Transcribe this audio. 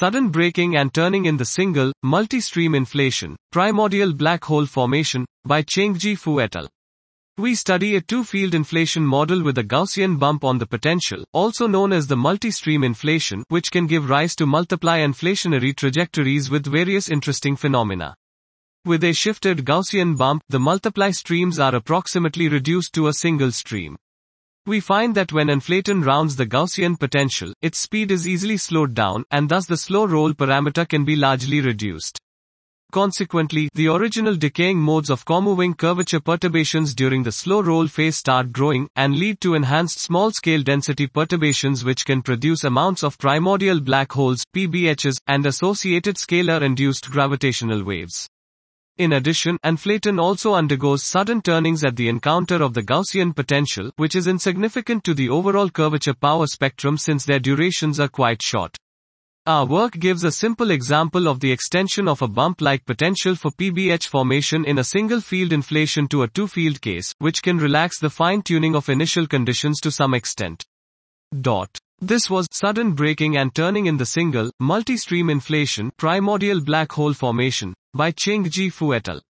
Sudden braking and turning in the single, multi-stream inflation, primordial black hole formation, by Chengjie Fu et al. We study a two-field inflation model with a Gaussian bump on the potential, also known as the multi-stream inflation, which can give rise to multiply inflationary trajectories with various interesting phenomena. With a shifted Gaussian bump, the multiply streams are approximately reduced to a single stream. We find that when inflaton rounds the Gaussian potential, its speed is easily slowed down, and thus the slow roll parameter can be largely reduced. Consequently, the original decaying modes of comoving curvature perturbations during the slow roll phase start growing, and lead to enhanced small-scale density perturbations which can produce amounts of primordial black holes, PBHs, and associated scalar-induced gravitational waves. In addition, inflaton also undergoes sudden turnings at the encounter of the Gaussian potential, which is insignificant to the overall curvature power spectrum since their durations are quite short. Our work gives a simple example of the extension of a bump-like potential for PBH formation in a single field inflation to a two-field case, which can relax the fine-tuning of initial conditions to some extent. Dot. This was sudden braking and turning in the single, multi-stream inflation, primordial black hole formation, by Chengjie Fu et al.